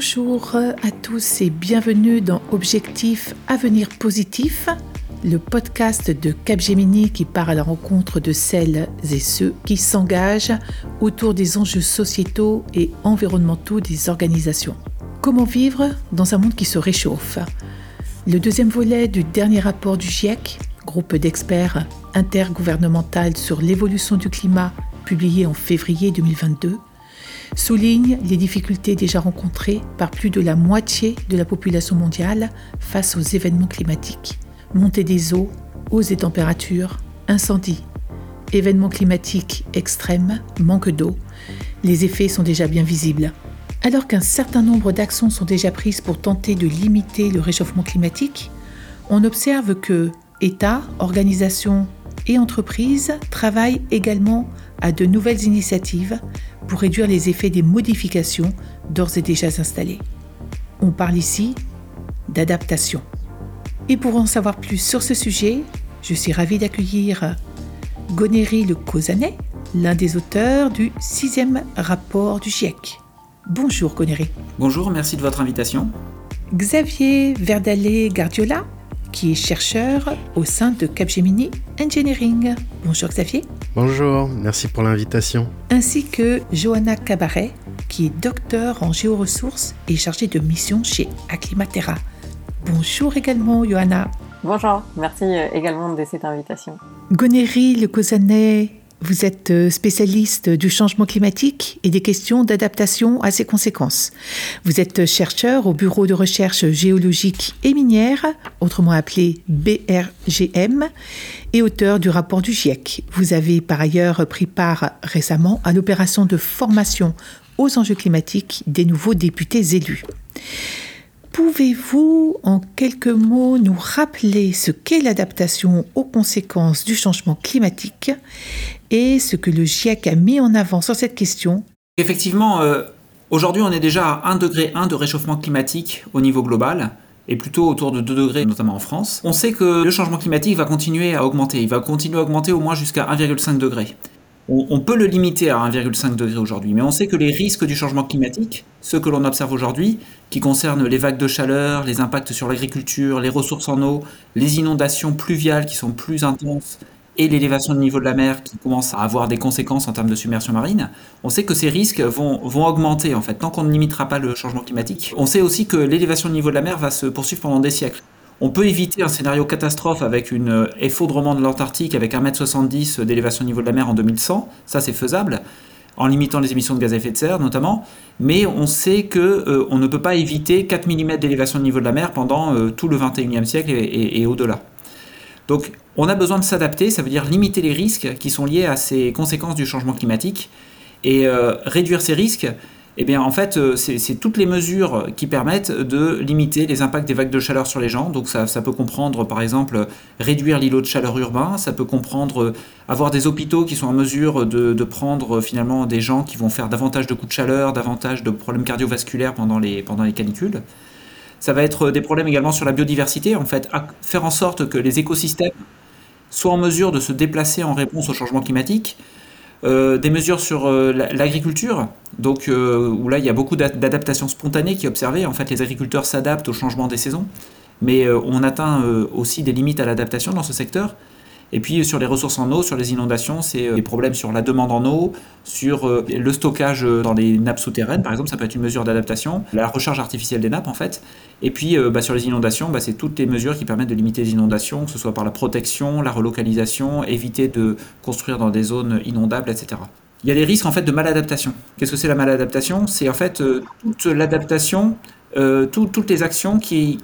Bonjour à tous et bienvenue dans Objectif Avenir Positif, le podcast de Capgemini qui part à la rencontre de celles et ceux qui s'engagent autour des enjeux sociétaux et environnementaux des organisations. Comment vivre dans un monde qui se réchauffe? Le deuxième volet du dernier rapport du GIEC, groupe d'experts intergouvernemental sur l'évolution du climat publié en février 2022, souligne les difficultés déjà rencontrées par plus de la moitié de la population mondiale face aux événements climatiques. Montée des eaux, hausses des températures, incendies, événements climatiques extrêmes, manque d'eau, les effets sont déjà bien visibles. Alors qu'un certain nombre d'actions sont déjà prises pour tenter de limiter le réchauffement climatique, on observe que États, organisations et entreprises travaillent également à de nouvelles initiatives pour réduire les effets des modifications d'ores et déjà installées. On parle ici d'adaptation. Et pour en savoir plus sur ce sujet, je suis ravie d'accueillir Gonéry Le Cosanet, l'un des auteurs du sixième rapport du GIEC. Bonjour Gonéry. Bonjour, merci de votre invitation. Xavier Verdalé Gardiola, qui est chercheur au sein de Capgemini Engineering. Bonjour Xavier. Bonjour, merci pour l'invitation. Ainsi que Johanna Cabaret, qui est docteur en géoressources et chargée de mission chez Acclimatera. Bonjour également Johanna. Bonjour, merci également de cette invitation. Gonéry Le Cosanet vous êtes euh, spécialiste du changement climatique et des questions d'adaptation à ses conséquences. Vous êtes chercheur au Bureau de recherche géologique et minière, autrement appelé BRGM, et auteur du rapport du GIEC. Vous avez par ailleurs pris part récemment à l'opération de formation aux enjeux climatiques des nouveaux députés élus. Pouvez-vous, en quelques mots, nous rappeler ce qu'est l'adaptation aux conséquences du changement climatique et ce que le GIEC a mis en avant sur cette question? Effectivement, euh, aujourd'hui on est déjà à 1,1 degré de réchauffement climatique au niveau global et plutôt autour de 2 degrés, notamment en France. On sait que le changement climatique va continuer à augmenter. Il va continuer à augmenter au moins jusqu'à 1,5 degré. On, peut le limiter à 1,5 degré aujourd'hui, mais on sait que les risques du changement climatique, ceux que l'on observe aujourd'hui, qui concernent les vagues de chaleur, les impacts sur l'agriculture, les ressources en eau, les inondations pluviales qui sont plus intenses et l'élévation du niveau de la mer qui commence à avoir des conséquences en termes de submersion marine, on sait que ces risques vont, vont augmenter en fait, tant qu'on ne limitera pas le changement climatique. On sait aussi que l'élévation du niveau de la mer va se poursuivre pendant des siècles. On peut éviter un scénario catastrophe avec un euh, effondrement de l'Antarctique avec 1m70 d'élévation au niveau de la mer en 2100, ça c'est faisable, en limitant les émissions de gaz à effet de serre notamment, mais on sait que euh, on ne peut pas éviter 4 mm d'élévation au niveau de la mer pendant euh, tout le 21e siècle et, au-delà. Donc on a besoin de s'adapter, ça veut dire limiter les risques qui sont liés à ces conséquences du changement climatique. Et réduire ces risques eh bien, en fait, euh, c'est toutes les mesures qui permettent de limiter les impacts des vagues de chaleur sur les gens. Donc, ça, peut comprendre, par exemple, réduire l'îlot de chaleur urbain. Ça peut comprendre euh, avoir des hôpitaux qui sont en mesure de, prendre finalement des gens qui vont faire davantage de coups de chaleur, davantage de problèmes cardiovasculaires pendant les, pendant les canicules. Ça va être des problèmes également sur la biodiversité, en fait, faire en sorte que les écosystèmes soient en mesure de se déplacer en réponse au changement climatique. Euh, des mesures sur euh, l'agriculture, donc euh, où là il y a beaucoup d'adaptations spontanées qui est observée. En fait, les agriculteurs s'adaptent au changement des saisons, mais on atteint aussi des limites à l'adaptation dans ce secteur. Et puis sur les ressources en eau, sur les inondations, c'est des problèmes sur la demande en eau, sur le stockage dans les nappes souterraines, par exemple, ça peut être une mesure d'adaptation, la recharge artificielle des nappes en fait. Et puis bah, sur les inondations, bah, c'est toutes les mesures qui permettent de limiter les inondations, que ce soit par la protection, la relocalisation, éviter de construire dans des zones inondables, etc. Il y a des risques en fait de maladaptation. Qu'est-ce que c'est la maladaptation? C'est en fait toute l'adaptation euh, toutes les actions qui,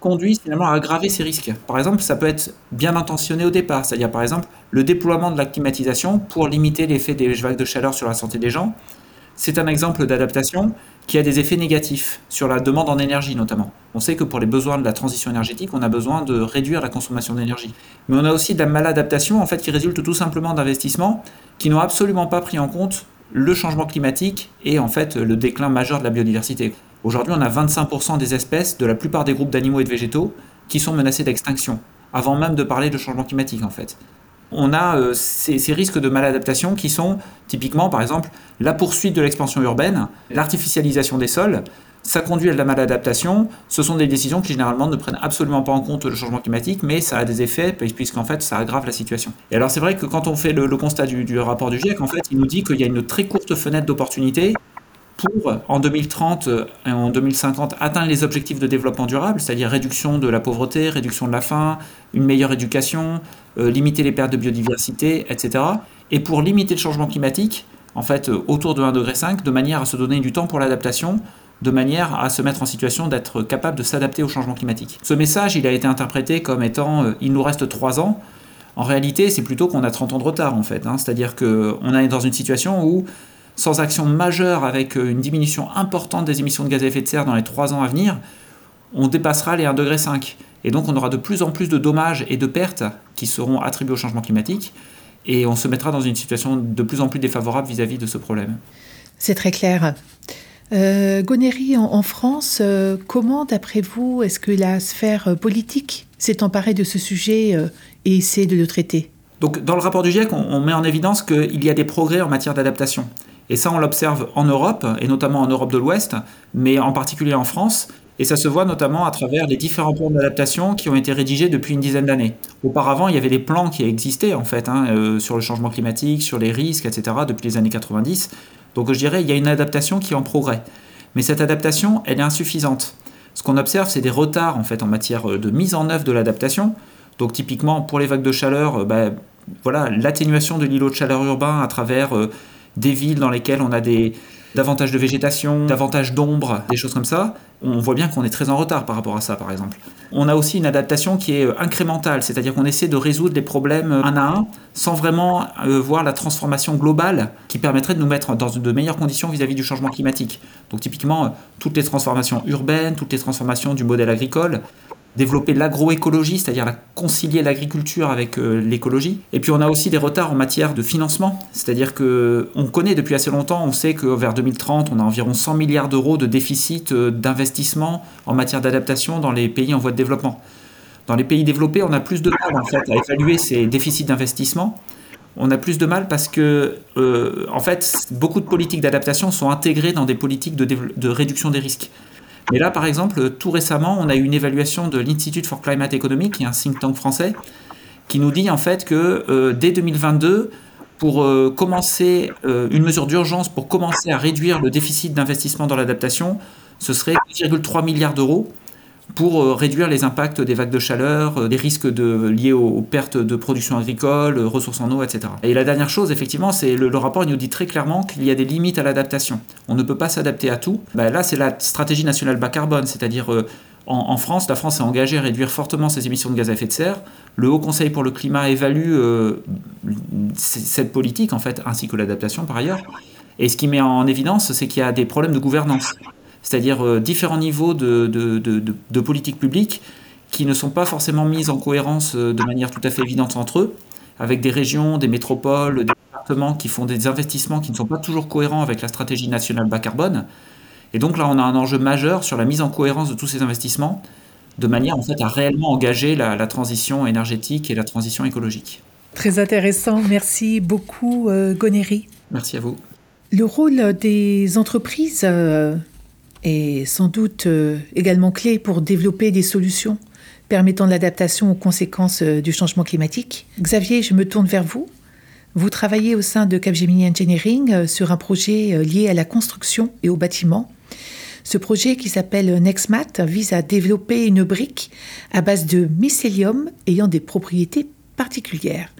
conduisent finalement à aggraver ces risques. Par exemple, ça peut être bien intentionné au départ, c'est-à-dire par exemple le déploiement de la climatisation pour limiter l'effet des vagues de chaleur sur la santé des gens. C'est un exemple d'adaptation qui a des effets négatifs sur la demande en énergie notamment. On sait que pour les besoins de la transition énergétique, on a besoin de réduire la consommation d'énergie. Mais on a aussi de la maladaptation en fait qui résulte tout simplement d'investissements qui n'ont absolument pas pris en compte le changement climatique et en fait le déclin majeur de la biodiversité. Aujourd'hui, on a 25% des espèces de la plupart des groupes d'animaux et de végétaux qui sont menacés d'extinction, avant même de parler de changement climatique en fait. On a euh, ces, risques de maladaptation qui sont typiquement, par exemple, la poursuite de l'expansion urbaine, l'artificialisation des sols, ça conduit à de la maladaptation. Ce sont des décisions qui généralement ne prennent absolument pas en compte le changement climatique, mais ça a des effets puisqu'en fait ça aggrave la situation. Et alors c'est vrai que quand on fait le, constat du, du, rapport du GIEC, en fait, il nous dit qu'il y a une très courte fenêtre d'opportunité pour, en 2030 et en 2050, atteindre les objectifs de développement durable, c'est-à-dire réduction de la pauvreté, réduction de la faim, une meilleure éducation, euh, limiter les pertes de biodiversité, etc. Et pour limiter le changement climatique, en fait, euh, autour de 1,5 degré, de manière à se donner du temps pour l'adaptation, de manière à se mettre en situation d'être capable de s'adapter au changement climatique. Ce message, il a été interprété comme étant euh, il nous reste 3 ans. En réalité, c'est plutôt qu'on a 30 ans de retard, en fait. Hein. C'est-à-dire qu'on est dans une situation où sans action majeure avec euh, une diminution importante des émissions de gaz à effet de serre dans les trois ans à venir, on dépassera les 1,5 degré. Et donc on aura de plus en plus de dommages et de pertes qui seront attribués au changement climatique, et on se mettra dans une situation de plus en plus défavorable vis-à-vis de ce problème. C'est très clair. Euh, Gonéry, en, France, euh, comment, d'après vous, est-ce que la sphère politique s'est emparée de ce sujet et essaie de le traiter? Donc, dans le rapport du GIEC, on met en évidence qu'il y a des progrès en matière d'adaptation. Et ça, on l'observe en Europe, et notamment en Europe de l'Ouest, mais en particulier en France. Et ça se voit notamment à travers les différents plans d'adaptation qui ont été rédigés depuis une dizaine d'années. Auparavant, il y avait des plans qui existaient en fait hein, euh, sur le changement climatique, sur les risques, etc. depuis les années 90. Donc je dirais il y a une adaptation qui est en progrès. Mais cette adaptation, elle est insuffisante. Ce qu'on observe, c'est des retards en fait en matière euh, de mise en œuvre de l'adaptation. Donc typiquement pour les vagues de chaleur, euh, bah, voilà l'atténuation de l'îlot de chaleur urbain à travers des villes dans lesquelles on a des, davantage de végétation, davantage d'ombre, des choses comme ça, on voit bien qu'on est très en retard par rapport à ça, par exemple. On a aussi une adaptation qui est euh, incrémentale, c'est-à-dire qu'on essaie de résoudre les problèmes un à un, sans vraiment euh, voir la transformation globale qui permettrait de nous mettre dans de meilleures conditions vis-à-vis du changement climatique. Donc typiquement, euh, toutes les transformations urbaines, toutes les transformations du modèle agricole, développer l'agroécologie, c'est-à-dire concilier l'agriculture avec euh, l'écologie. Et puis on a aussi des retards en matière de financement, c'est-à-dire que on connaît depuis assez longtemps, on sait que vers 2030, on a environ 100 milliards d'euros de déficit euh, d'investissement en matière d'adaptation dans les pays en voie de développement. Dans les pays développés, on a plus de mal à évaluer ces déficits d'investissement. On a plus de mal parce que, euh, en fait, beaucoup de politiques d'adaptation sont intégrées dans des politiques de réduction des risques. Mais là, par exemple, tout récemment, on a eu une évaluation de l'Institute for Climate Economic, qui est un think tank français, qui nous dit en fait que euh, dès 2022, pour euh, commencer euh, une mesure d'urgence pour commencer à réduire le déficit d'investissement dans l'adaptation, ce serait 1,3 milliards d'euros pour euh, réduire les impacts des vagues de chaleur, euh, des risques liés aux, pertes de production agricole, euh, ressources en eau, etc. Et la dernière chose, effectivement, c'est le, rapport il nous dit très clairement qu'il y a des limites à l'adaptation. On ne peut pas s'adapter à tout. Ben là, c'est la stratégie nationale bas carbone, c'est-à-dire en, France, la France est engagée à réduire fortement ses émissions de gaz à effet de serre. Le Haut Conseil pour le climat évalue cette politique, en fait, ainsi que l'adaptation par ailleurs. Et ce qui met en évidence, c'est qu'il y a des problèmes de gouvernance c'est-à-dire euh, différents niveaux de, de, de, politique publique qui ne sont pas forcément mises en cohérence euh, de manière tout à fait évidente entre eux, avec des régions, des métropoles, des départements qui font des investissements qui ne sont pas toujours cohérents avec la stratégie nationale bas carbone. Et donc là, on a un enjeu majeur sur la mise en cohérence de tous ces investissements, de manière en fait à réellement engager la, la transition énergétique et la transition écologique. Très intéressant, merci beaucoup euh, Gonéry. Merci à vous. Le rôle des entreprises est sans doute euh, également clé pour développer des solutions permettant l'adaptation aux conséquences euh, du changement climatique. Xavier, je me tourne vers vous. Vous travaillez au sein de Capgemini Engineering euh, sur un projet lié à la construction et au bâtiment. Ce projet qui s'appelle NextMat vise à développer une brique à base de mycélium ayant des propriétés particulières.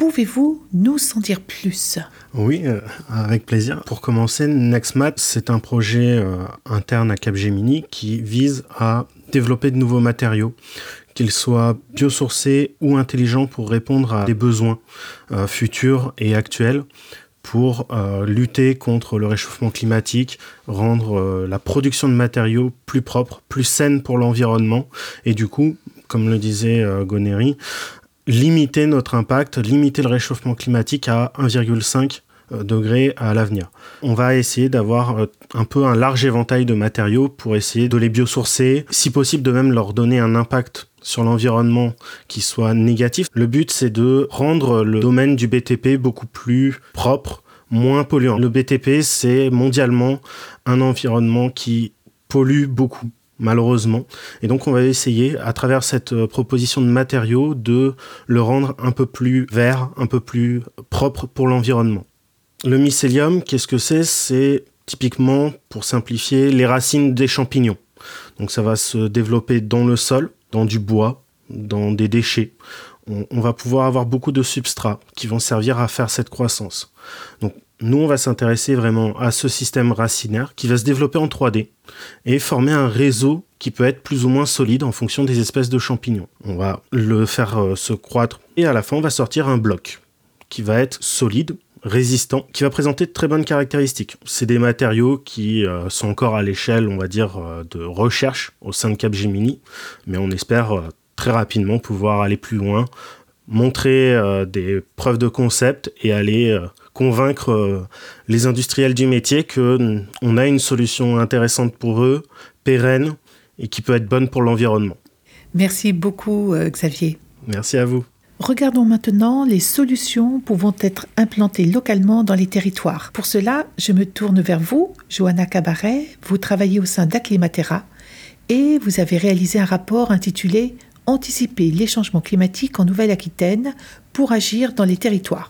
Pouvez-vous nous en dire plus? Oui, euh, avec plaisir. Pour commencer, NextMat, c'est un projet euh, interne à Capgemini qui vise à développer de nouveaux matériaux, qu'ils soient biosourcés ou intelligents pour répondre à des besoins euh, futurs et actuels pour lutter contre le réchauffement climatique, rendre la production de matériaux plus propre, plus saine pour l'environnement et du coup, comme le disait Gonéry, limiter notre impact, limiter le réchauffement climatique à 1,5 euh, degrés à l'avenir. On va essayer d'avoir euh, un peu un large éventail de matériaux pour essayer de les biosourcer, si possible de même leur donner un impact sur l'environnement qui soit négatif. Le but c'est de rendre le domaine du BTP beaucoup plus propre, moins polluant. Le BTP c'est mondialement un environnement qui pollue beaucoup malheureusement. Et donc on va essayer, à travers cette euh, proposition de matériaux, de le rendre un peu plus vert, un peu plus propre pour l'environnement. Le mycélium, qu'est-ce que c'est? C'est typiquement, pour simplifier, les racines des champignons. Donc ça va se développer dans le sol, dans du bois, dans des déchets. On, va pouvoir avoir beaucoup de substrats qui vont servir à faire cette croissance. Donc nous, on va s'intéresser vraiment à ce système racinaire qui va se développer en 3D et former un réseau qui peut être plus ou moins solide en fonction des espèces de champignons. On va le faire euh, se croître et à la fin, on va sortir un bloc qui va être solide, résistant, qui va présenter de très bonnes caractéristiques. C'est des matériaux qui euh, sont encore à l'échelle, on va dire, euh, de recherche au sein de Capgemini, mais on espère très rapidement pouvoir aller plus loin, montrer des preuves de concept et aller convaincre euh, les industriels du métier qu'on mm, a une solution intéressante pour eux, pérenne et qui peut être bonne pour l'environnement. Merci beaucoup euh, Xavier. Merci à vous. Regardons maintenant les solutions pouvant être implantées localement dans les territoires. Pour cela, je me tourne vers vous, Johanna Cabaret. Vous travaillez au sein d'Acclimatera et vous avez réalisé un rapport intitulé Anticiper les changements climatiques en Nouvelle-Aquitaine pour agir dans les territoires.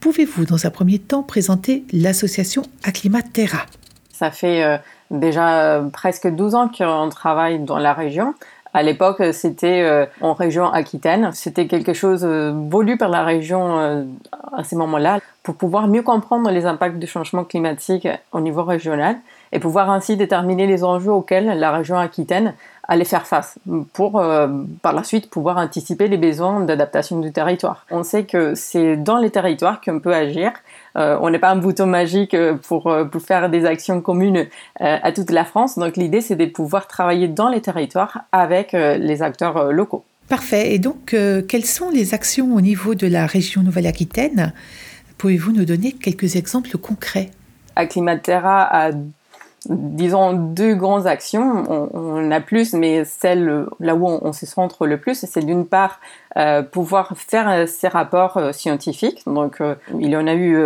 Pouvez-vous, dans un premier temps, présenter l'association Acclimatera Ça fait euh, déjà euh, presque 12 ans qu'on travaille dans la région. À l'époque, c'était euh, en région Aquitaine. C'était quelque chose voulu par la région à ce moment-là pour pouvoir mieux comprendre les impacts du changement climatique au niveau régional et pouvoir ainsi déterminer les enjeux auxquels la région Aquitaine allait faire face pour euh, par la suite pouvoir anticiper les besoins d'adaptation du territoire. On sait que c'est dans les territoires qu'on peut agir. Euh, on n'est pas un bouton magique euh, pour, pour faire des actions communes à toute la France. Donc l'idée c'est de pouvoir travailler dans les territoires avec les acteurs locaux. Parfait. Et donc quelles sont les actions au niveau de la région Nouvelle-Aquitaine? Pouvez-vous nous donner quelques exemples concrets? A disons, deux grandes actions. On, a plus, mais celle là où on, se centre le plus, c'est d'une part euh, pouvoir faire euh, ces rapports euh, scientifiques. Donc, il y en a eu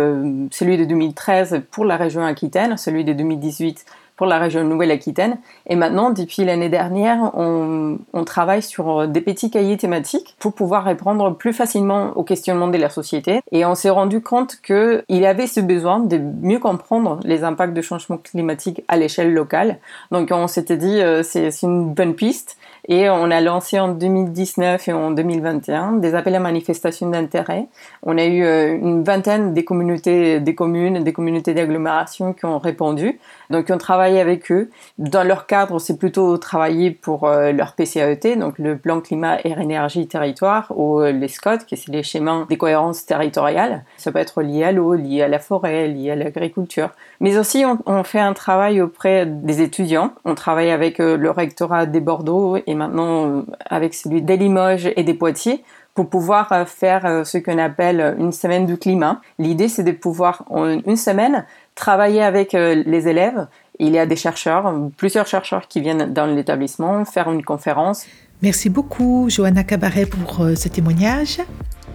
celui de 2013 pour la région Aquitaine, celui de 2018 pour la région Nouvelle-Aquitaine. Et maintenant, depuis l'année dernière, on, travaille sur des petits cahiers thématiques pour pouvoir répondre plus facilement aux questionnements de la société. Et on s'est rendu compte qu'il y avait ce besoin de mieux comprendre les impacts de changement climatique à l'échelle locale. Donc on s'était dit, euh, c'est une bonne piste. Et on a lancé en 2019 et en 2021 des appels à manifestation d'intérêt. On a eu euh, une vingtaine des communautés, des communes, des communautés d'agglomération qui ont répondu. Donc on travaille avec eux. Dans leur cadre, c'est plutôt travailler pour euh, leur PCAET, donc le plan climat, air, énergie, territoire, ou euh, les SCOT, qui c'est les schémas des cohérences territoriales. Ça peut être lié à l'eau, lié à la forêt, lié à l'agriculture. Mais aussi, on, fait un travail auprès des étudiants. On travaille avec le rectorat des Bordeaux maintenant euh, avec celui des Limoges et des Poitiers pour pouvoir euh, faire euh, ce qu'on appelle une semaine du climat. L'idée, c'est de pouvoir, en une semaine, travailler avec les élèves. Il y a des chercheurs, plusieurs chercheurs qui viennent dans l'établissement faire une conférence. Merci beaucoup, Johanna Cabaret, pour ce témoignage.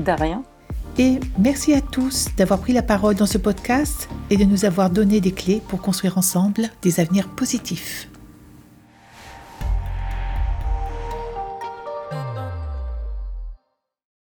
De rien. Et merci à tous d'avoir pris la parole dans ce podcast et de nous avoir donné des clés pour construire ensemble des avenirs positifs.